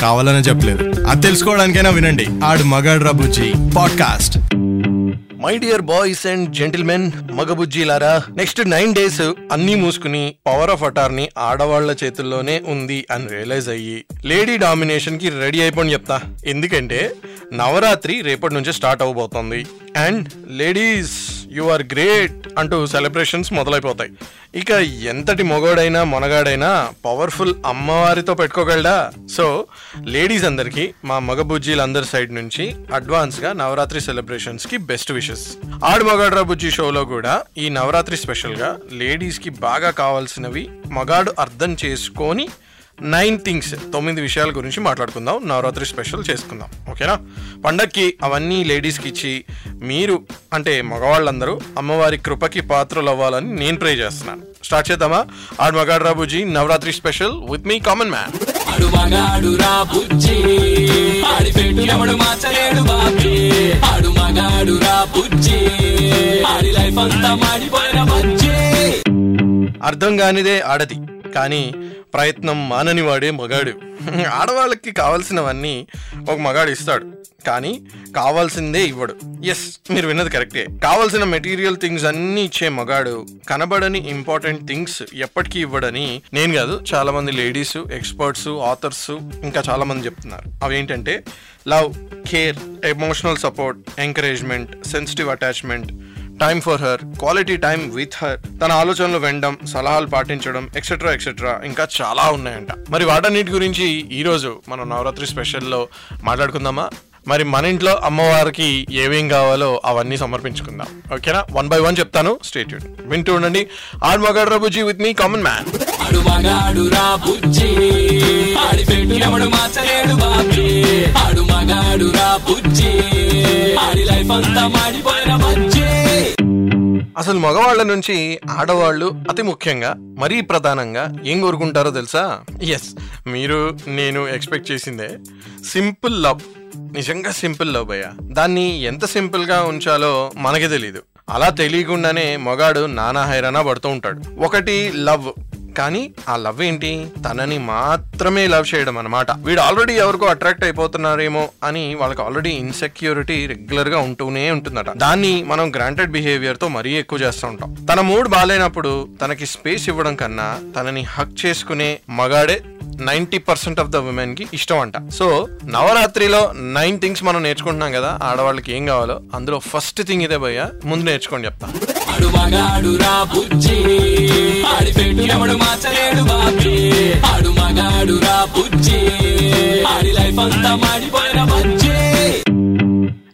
కావాలనే చెప్పలేదు. అది తెలుసుకోవడానికైనా వినండి. ఆడు మగాడు బుజ్జి. Podcast. My dear boys and gentlemen మగబుజ్జీలారా next nine days అన్ని మూసుకుని పవర్ ఆఫ్ అటార్నీ ఆడవాళ్ళ చేతుల్లోనే ఉంది అని రియలైజ్ అయ్యి లేడీ డామినేషన్కి రెడీ అయిపోయి చెప్తా. ఎందుకంటే నవరాత్రి రేపటి నుంచి start అవబోతోంది and ladies you are great అంటూ సెలబ్రేషన్స్ మొదలైపోతాయి. ఇక ఎంతటి మొగోడైనా మొనగాడైనా పవర్ఫుల్ అమ్మవారితో పెట్టుకోగలడా? సో లేడీస్ అందరికీ మా మగ బుజ్జీలందరి సైడ్ నుంచి అడ్వాన్స్గా నవరాత్రి సెలబ్రేషన్స్కి బెస్ట్ విషెస్. ఆడు మగాడ్రా బుజ్జి షోలో కూడా ఈ నవరాత్రి స్పెషల్గా లేడీస్కి బాగా కావాల్సినవి మగాడు అర్థం చేసుకొని నైన్ థింగ్స్ తొమ్మిది విషయాల గురించి మాట్లాడుకుందాం. నవరాత్రి స్పెషల్ చేసుకుందాం. ఓకేనా? పండక్కి అవన్నీ లేడీస్కి ఇచ్చి మీరు అంటే మగవాళ్ళందరూ అమ్మవారి కృపకి పాత్రలు అవ్వాలని నేను ప్రే చేస్తున్నాను. స్టార్ట్ చేద్దామా? ఆడు మగాడు రాబుజీ Navratri special with me common man. ఆడు మగాడు రా బుజ్జి ఆడి లైఫ్ అంతా మాడిపోయిన అర్థం కానిదే ఆడది కానీ ప్రయత్నం మానని వాడే మగాడు. ఆడవాళ్ళకి కావాల్సినవన్నీ ఒక మగాడు ఇస్తాడు. కానీ కావాల్సిందే ఇవ్వడు. ఎస్ మీరు విన్నది కరెక్టే. కావాల్సిన మెటీరియల్ థింగ్స్ అన్ని ఇచ్చే మగాడు కనబడని ఇంపార్టెంట్ థింగ్స్ ఎప్పటికీ ఇవ్వడని నేను కాదు చాలా మంది లేడీస్ ఎక్స్పర్ట్స్ ఆథర్స్ ఇంకా చాలా మంది చెప్తున్నారు. అవేంటంటే love care emotional support encouragement sensitive attachment time for her quality time with her తన ఆలోచనలు వినడం సలహాలు పాటించడం ఎక్సెట్రా ఎక్సెట్రా ఇంకా చాలా ఉన్నాయంట. మరి వాటన్నిటి గురించి ఈరోజు మనం నవరాత్రి స్పెషల్లో మాట్లాడుకుందామా? మరి మన ఇంట్లో అమ్మవారికి ఏమేం కావాలో అవన్నీ సమర్పించుకుందాం. ఓకేనా? వన్ బై వన్ చెప్తాను. స్టేట్ వింటూ ఉండండి. ఆడు మగాడు రబుజీ విత్ మీ కామన్ మ్యాన్ ఆడు మగాడు రా బుజ్జి. ఆడి లైఫ్ అంతా మాడిపోయిన అసలు మగవాళ్ళ నుంచి ఆడవాళ్ళు అతి ముఖ్యంగా మరీ ప్రధానంగా ఏం కోరుకుంటారో తెలుసా? ఎస్ మీరు నేను ఎక్స్పెక్ట్ చేసిందే సింపుల్ లవ్. నిజంగా సింపుల్ లవ్ భయ్య దాన్ని ఎంత సింపుల్గా ఉంచాలో మనకి తెలీదు. అలా తెలియకుండానే మగాడు నానా హైరానా పడుతూ ఉంటాడు. ఒకటి లవ్. కానీ ఆ లవ్ ఏంటి? తనని మాత్రమే లవ్ చేయడం అనమాట వీడు ఆల్రెడీ ఎవరికో అట్రాక్ట్ అయిపోతున్నారేమో అని వాళ్ళకి ఆల్రెడీ ఇన్సెక్యూరిటీ రెగ్యులర్గా ఉంటూనే ఉంటుందట. దాన్ని మనం గ్రాంటెడ్ బిహేవియర్తో మరీ ఎక్కువ చేస్తూ ఉంటాం. తన మూడ్ బాగాలేనప్పుడు తనకి స్పేస్ ఇవ్వడం కన్నా తనని హక్ చేసుకునే మగాడే నైన్టీ పర్సెంట్ ఆఫ్ ద ఉమెన్కి ఇష్టం అంట సో నవరాత్రిలో నైన్ థింగ్స్ మనం నేర్చుకుంటున్నాం కదా ఆడవాళ్ళకి ఏం కావాలో అందులో ఫస్ట్ థింగ్ ఇదే భయ్య ముందు నేర్చుకోండి చెప్తా.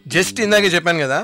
జస్ట్ ఇందాకే చెప్పాను కదా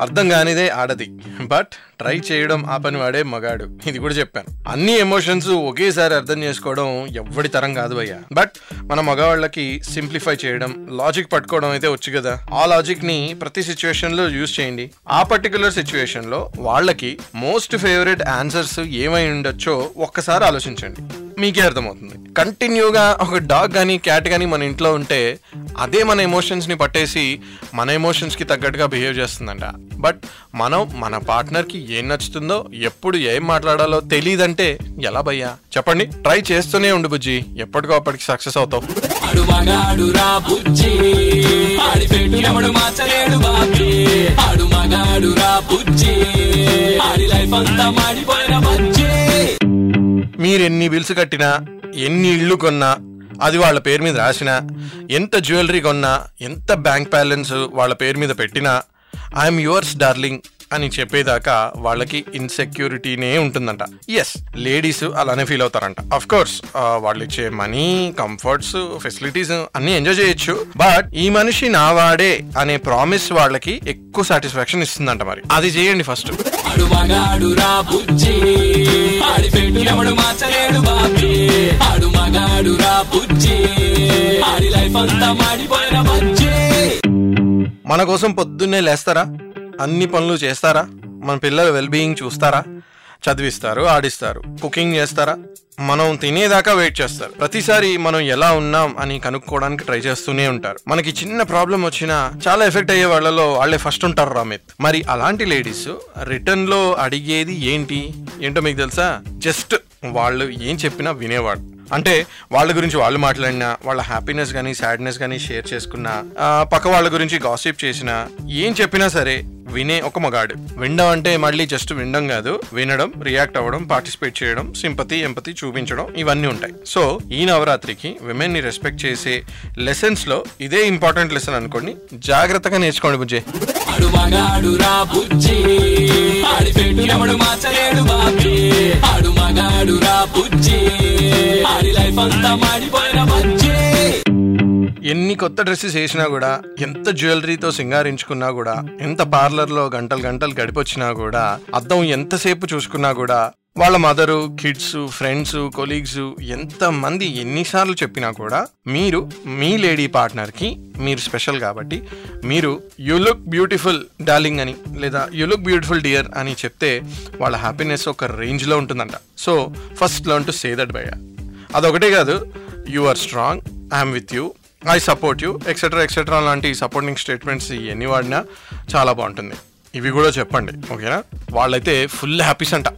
అర్థం కానిదే ఆడది. బట్ ట్రై చేయడం ఆ పని వాడే మగాడు. ఇది కూడా చెప్పాను. అన్ని ఎమోషన్స్ ఒకేసారి అర్థం చేసుకోవడం ఎవ్వడి తరం కాదు భయ్య. బట్ మన మగవాళ్ళకి సింప్లిఫై చేయడం లాజిక్ పట్టుకోవడం అయితే వచ్చు కదా. ఆ లాజిక్ని ప్రతి సిచ్యువేషన్లో యూజ్ చేయండి. ఆ పర్టికులర్ సిచ్యువేషన్లో వాళ్ళకి మోస్ట్ ఫేవరెట్ ఆన్సర్స్ ఏమై ఉండొచ్చో ఒక్కసారి ఆలోచించండి. మీకే అర్థమవుతుంది. కంటిన్యూగా ఒక డాగ్ కానీ క్యాట్ కానీ మన ఇంట్లో ఉంటే అదే మన ఎమోషన్స్ని పట్టేసి మన ఎమోషన్స్కి తగ్గట్టుగా బిహేవ్ చేస్తుందంట. బట్ మనం మన పార్ట్నర్కి ఏం నచ్చుతుందో ఎప్పుడు ఏం మాట్లాడాలో తెలియదంటే ఎలా భయ్యా? చెప్పండి. ట్రై చేస్తూనే ఉండు బుజ్జి. ఎప్పటికో అప్పటికి సక్సెస్ అవుతావు. ఆడు బుజ్జి. మీరెన్ని ఎన్ని బిల్స్ కట్టినా ఎన్ని ఇళ్ళు కొన్నా అది వాళ్ళ పేరు మీద రాసినా ఎంత జ్యువెలరీ కొన్నా ఎంత బ్యాంక్ బ్యాలెన్స్ వాళ్ళ పేరు మీద పెట్టినా ఐఎమ్ యువర్స్ డార్లింగ్ అని చెప్పేదాకా వాళ్ళకి ఇన్సెక్యూరిటీనే ఉంటుందంట. ఎస్ లేడీస్ అలానే ఫీల్ అవుతారంట. అఫ్ కోర్స్ వాళ్ళు ఇచ్చే మనీ కంఫర్ట్స్ ఫెసిలిటీస్ అన్ని ఎంజాయ్ చేయొచ్చు. బట్ ఈ మనిషి నా వాడే అనే ప్రామిస్ వాళ్ళకి ఎక్కువ సాటిస్ఫాక్షన్ ఇస్తుందంట మరి. అది చేయండి ఫస్ట్ మన కోసం పొద్దున్నే లేస్తారా? అన్ని పనులు చేస్తారా? మన పిల్లల వెల్బీయింగ్ చూస్తారా? చదివిస్తారు ఆడిస్తారు కుకింగ్ చేస్తారా? మనం తినేదాకా వెయిట్ చేస్తారు. ప్రతిసారి మనం ఎలా ఉన్నాం అని కనుక్కోవడానికి ట్రై చేస్తూనే ఉంటారు. మనకి చిన్న ప్రాబ్లం వచ్చినా చాలా ఎఫెక్ట్ అయ్యే వాళ్ళలో వాళ్ళే ఫస్ట్ ఉంటారు రామిత్ మరి అలాంటి లేడీస్ రిటర్న్లో అడిగేది ఏంటి? ఏంటో మీకు తెలుసా? జస్ట్ వాళ్ళు ఏం చెప్పినా వినేవాడు అంటే వాళ్ళ గురించి వాళ్ళు మాట్లాడినా వాళ్ళ హ్యాపీనెస్ కానీ సాడ్నెస్ కానీ షేర్ చేసుకున్నా పక్క వాళ్ళ గురించి గాసిప్ చేసినా ఏం చెప్పినా సరే వినే ఒక మగాడు. వినడం అంటే మళ్ళీ జస్ట్ వినడం కాదు వినడం రియాక్ట్ అవ్వడం పార్టిసిపేట్ చేయడం సింపతి ఎంపతి చూపించడం ఇవన్నీ ఉంటాయి. సో ఈ నవరాత్రికి విమెన్ని రెస్పెక్ట్ చేసే లెసన్స్లో ఇదే ఇంపార్టెంట్ లెసన్ అనుకోండి. జాగ్రత్తగా నేర్చుకోండి బుజ్జే. ఆడు మగాడు రా బుజ్జి. ఎన్ని కొత్త డ్రెస్సెస్ వేసినా కూడా ఎంత జ్యువెలరీతో సింగారించుకున్నా కూడా ఎంత పార్లర్లో గంటలు గంటలు గడిపొచ్చినా కూడా అద్దం ఎంతసేపు చూసుకున్నా కూడా వాళ్ళ మదరు కిడ్స్ ఫ్రెండ్స్ కొలీగ్స్ ఎంతమంది ఎన్నిసార్లు చెప్పినా కూడా మీరు మీ లేడీ పార్ట్నర్కి మీరు స్పెషల్ కాబట్టి మీరు యు లుక్ బ్యూటిఫుల్ డార్లింగ్ అని లేదా యు లుక్ బ్యూటిఫుల్ డియర్ అని చెప్తే వాళ్ళ హ్యాపీనెస్ ఒక రేంజ్లో ఉంటుందంట. So first learn to say that బయ అదొకటే కాదు you are strong I'm with you I support you etcetera etcetera లాంటి సపోర్టింగ్ స్టేట్మెంట్స్ ఎన్ని వాడినా చాలా బాగుంటుంది. ఇవి కూడా చెప్పండి ఓకేనా? వాళ్ళైతే ఫుల్ హ్యాపీస్ అంట.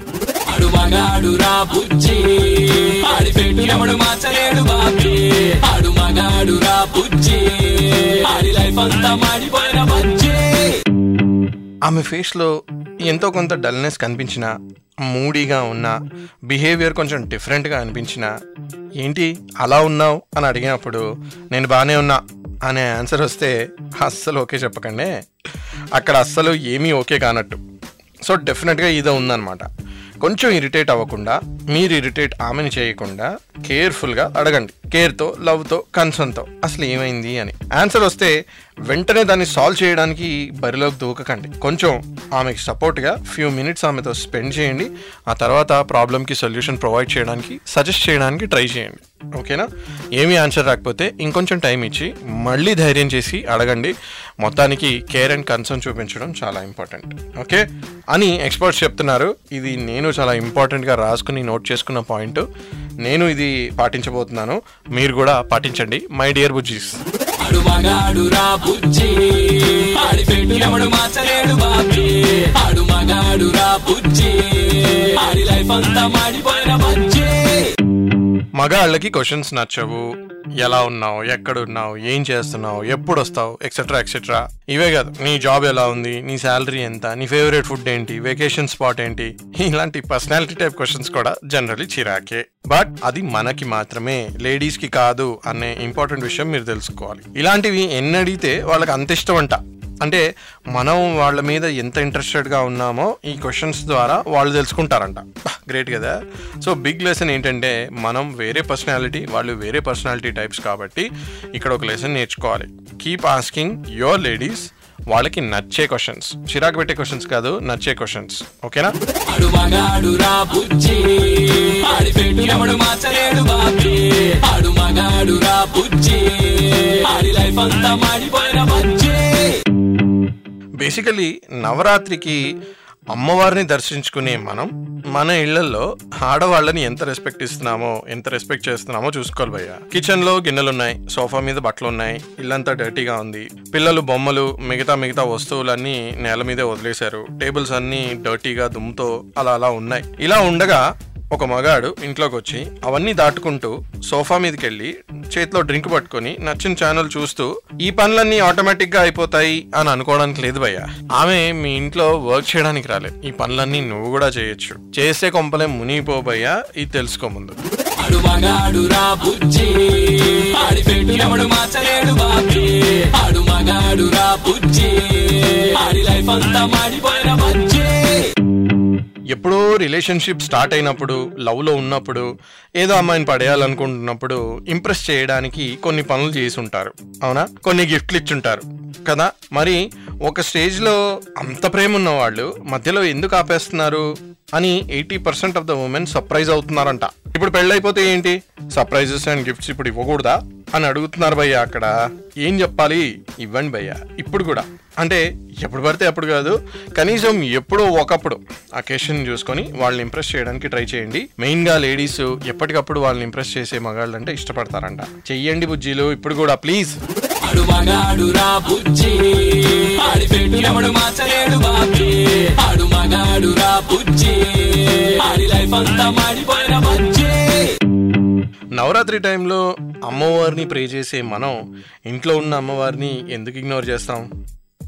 ఆమె ఫేస్లో ఎంతో కొంత డల్నెస్ కనిపించిన మూడీగా ఉన్న బిహేవియర్ కొంచెం డిఫరెంట్గా అనిపించిన ఏంటి అలా ఉన్నావు? అని అడిగినప్పుడు నేను బాగానే ఉన్నా అనే ఆన్సర్ వస్తే అస్సలు ఓకే చెప్పకండి. అక్కడ అస్సలు ఏమీ ఓకే కానట్టు. సో డెఫినెట్గా ఇదో ఉందన్నమాట. కొంచెం ఇరిటేట్ అవ్వకుండా మీరు ఇరిటేట్ ఆమెని చేయకుండా కేర్ఫుల్గా అడగండి. కేర్తో లవ్తో కన్సర్న్తో. అసలు ఏమైంది అని. ఆన్సర్ వస్తే వెంటనే దాన్ని సాల్వ్ చేయడానికి బరిలోకి దూకకండి. కొంచెం ఆమెకి సపోర్ట్గా ఫ్యూ మినిట్స్ ఆమెతో స్పెండ్ చేయండి. ఆ తర్వాత ప్రాబ్లమ్కి సొల్యూషన్ ప్రొవైడ్ చేయడానికి సజెస్ట్ చేయడానికి ట్రై చేయండి. ఓకేనా? ఏమీ ఆన్సర్ రాకపోతే ఇంకొంచెం టైం ఇచ్చి మళ్ళీ ధైర్యం చేసి అడగండి. మొత్తానికి కేర్ అండ్ కన్సర్న్ చూపించడం చాలా ఇంపార్టెంట్. ఓకే? అని ఎక్స్పర్ట్స్ చెప్తున్నారు. ఇది నేను చాలా ఇంపార్టెంట్గా రాసుకుని నోట్ చేసుకున్న పాయింట్. నేను ఇది పాటించబోతున్నాను. మీరు కూడా పాటించండి. మై డియర్ బుజ్జీస్. మగాళ్ళకి క్వశ్చన్స్ నచ్చవు. ఎలా ఉన్నావు ఎక్కడ ఉన్నావు ఏం చేస్తున్నావు ఎప్పుడు వస్తావు ఎక్సెట్రా ఎక్సెట్రా ఇవే కాదు నీ జాబ్ ఎలా ఉంది నీ శాలరీ ఎంత నీ ఫేవరెట్ ఫుడ్ ఏంటి వెకేషన్ స్పాట్ ఏంటి ఇలాంటి పర్సనాలిటీ టైప్ క్వశ్చన్స్ కూడా జనరలీ చిరాకే. బట్ అది మనకి మాత్రమే లేడీస్కి కాదు అనే ఇంపార్టెంట్ విషయం మీరు తెలుసుకోవాలి. ఇలాంటివి ఎన్ని అడిగితే వాళ్ళకి అంత ఇష్టం అంట. అంటే మనం వాళ్ళ మీద ఎంత ఇంట్రెస్టెడ్గా ఉన్నామో ఈ క్వశ్చన్స్ ద్వారా వాళ్ళు తెలుసుకుంటారంట. గ్రేట్ కదా. సో బిగ్ లెసన్ ఏంటంటే మనం వేరే పర్సనాలిటీ వాళ్ళు వేరే పర్సనాలిటీ టైప్స్ కాబట్టి ఇక్కడ ఒక లెసన్ నేర్చుకోవాలి. కీప్ ఆస్కింగ్ యువర్ లేడీస్ వాళ్ళకి నచ్చే క్వశ్చన్స్ చిరాకు పెట్టే క్వశ్చన్స్ కాదు నచ్చే క్వశ్చన్స్ ఓకేనా ఆడు మగాడు రా బుజ్జి. బేసికలీ నవరాత్రికి అమ్మవారిని దర్శించుకునే మనం మన ఇళ్ళలో ఆడవాళ్ళని ఎంత రెస్పెక్ట్ ఇస్తున్నామో ఎంత రెస్పెక్ట్ చేస్తున్నామో చూసుకోవాలి భయ్య. కిచెన్లో గిన్నెలు ఉన్నాయి సోఫా మీద బట్టలు ఉన్నాయి ఇల్లంతా డర్టీగా ఉంది. పిల్లలు బొమ్మలు మిగతా మిగతా వస్తువులన్నీ నేల మీదే వదిలేశారు. టేబుల్స్ అన్ని డర్టీగా దుమ్ముతో అలా అలా ఉన్నాయి. ఇలా ఉండగా ఒక మగాడు ఇంట్లోకి వచ్చి అవన్నీ దాటుకుంటూ సోఫా మీదకి వెళ్ళి చేతిలో డ్రింక్ పట్టుకొని నచ్చిన ఛానల్ చూస్తూ ఈ పనులన్నీ ఆటోమేటిక్గా అయిపోతాయి అని అనుకోవడానికి లేదు భయ్య. ఆమె మీ ఇంట్లో వర్క్ చేయడానికి రాలేదు. ఈ పనులన్నీ నువ్వు కూడా చేయొచ్చు. చేసే కొంపలే మునిగిపోబయ్యా ఇది తెలుసుకో ముందు. ఆడి లైఫ్ అంతా మాడిపోయిన ఎప్పుడో రిలేషన్షిప్ స్టార్ట్ అయినప్పుడు లవ్లో ఉన్నప్పుడు ఏదో అమ్మాయిని పడేయాలనుకుంటున్నప్పుడు ఇంప్రెస్ చేయడానికి కొన్ని పనులు చేసి ఉంటారు. అవునా? కొన్ని గిఫ్ట్లు ఇచ్చుంటారు. కదా? మరి ఒక స్టేజ్లో అంత ప్రేమ ఉన్న వాళ్ళు మధ్యలో ఎందుకు ఆపేస్తున్నారు అని eighty percent of the women surprise అవుతున్నారంట. ఇప్పుడు పెళ్ళైపోతే ఏంటి? సర్ప్రైజెస్ అండ్ గిఫ్ట్స్ ఇప్పుడు ఇవ్వకూడదా? అని అడుగుతున్నారు భయ్య అక్కడ. ఏం చెప్పాలి? ఇవ్వండి భయ్య. ఇప్పుడు కూడా. అంటే ఎప్పుడు పడితే అప్పుడు కాదు కనీసం ఎప్పుడో ఒకప్పుడు అకేషన్ చూసుకొని వాళ్ళని ఇంప్రెస్ చేయడానికి ట్రై చేయండి. మెయిన్గా లేడీస్ ఎప్పటికప్పుడు వాళ్ళని ఇంప్రెస్ చేసే మగాళ్ళు అంటే ఇష్టపడతారంట. చెయ్యండి బుజ్జీలు ఇప్పుడు కూడా ప్లీజ్ బుజ్జి. ఆడి లైఫ్ అంతా మాడిపోయిన బుజ్జి. నవరాత్రి టైంలో అమ్మవారిని ప్రే చేసే మనం ఇంట్లో ఉన్న అమ్మవారిని ఎందుకు ఇగ్నోర్ చేస్తాం?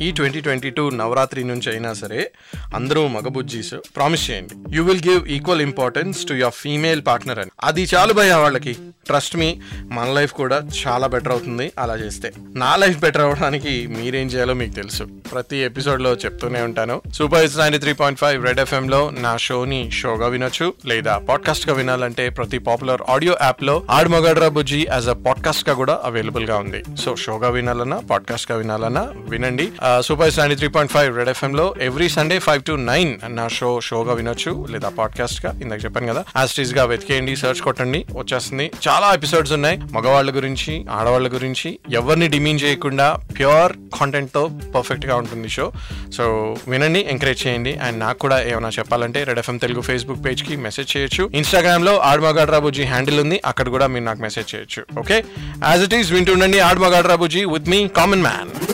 ఈ ట్వంటీ ట్వంటీ టూ నవరాత్రి నుంచి అయినా సరే అందరూ మగబుజ్జీస్ ప్రామిస్ చేయండి. You will give equal importance to your female partner అని. అది చాలు భయ వాళ్ళకి. ట్రస్ట్ మీ మన లైఫ్ కూడా చాలా బెటర్ అవుతుంది అలా చేస్తే. నా లైఫ్ బెటర్ అవడానికి మీరేం చేయాలో మీకు తెలుసు. ప్రతి ఎపిసోడ్లో చెప్తూనే ఉంటాను. Super hits ninety three point five red ఎఫ్ఎంలో నా షోని షోగా వినొచ్చు లేదా పాడ్కాస్ట్గా వినాలంటే ప్రతి పాపులర్ ఆడియో యాప్లో ఆడమగడ్రా ఆడ్ బుజ్జి యాజ్ అ పాడ్కాస్ట్గా కూడా అవైలబుల్గా ఉంది. సో షోగా వినాలన్నా పాడ్కాస్ట్గా వినాలన్నా వినండి. Super స్టాండీ three point five red FM లో every Sunday five to nine నా షో షోగా వినొచ్చు లేదా పాడ్కాస్ట్గా ఇందాక చెప్పాను కదా. యాస్టీస్గా వెతికేయండి సెర్చ్ కొట్టండి వచ్చేస్తుంది. చాలా ఎపిసోడ్స్ ఉన్నాయి మగవాళ్ళ గురించి ఆడవాళ్ళ గురించి. ఎవరిని డిమీన్ చేయకుండా ప్యూర్ కాంటెంట్తో పర్ఫెక్ట్గా ఉంటుంది షో సో వినండి ఎంకరేజ్ చేయండి. అండ్ నాకు కూడా ఏమైనా చెప్పాలంటే రెడ్ ఎఫ్ఎం తెలుగు ఫేస్బుక్ పేజ్కి మెసేజ్ చేయొచ్చు. ఇన్స్టాగ్రామ్లో రాబుజీ హ్యాండిల్ ఉంది. అక్కడ కూడా మీరు నాకు మెసేజ్ చేయొచ్చు. ఓకే యాజ్ ఇట్ ఈస్ వింటుండండి ఆడ్మగాడ్ రాబుజీ విత్ మీ కామన్ మ్యాన్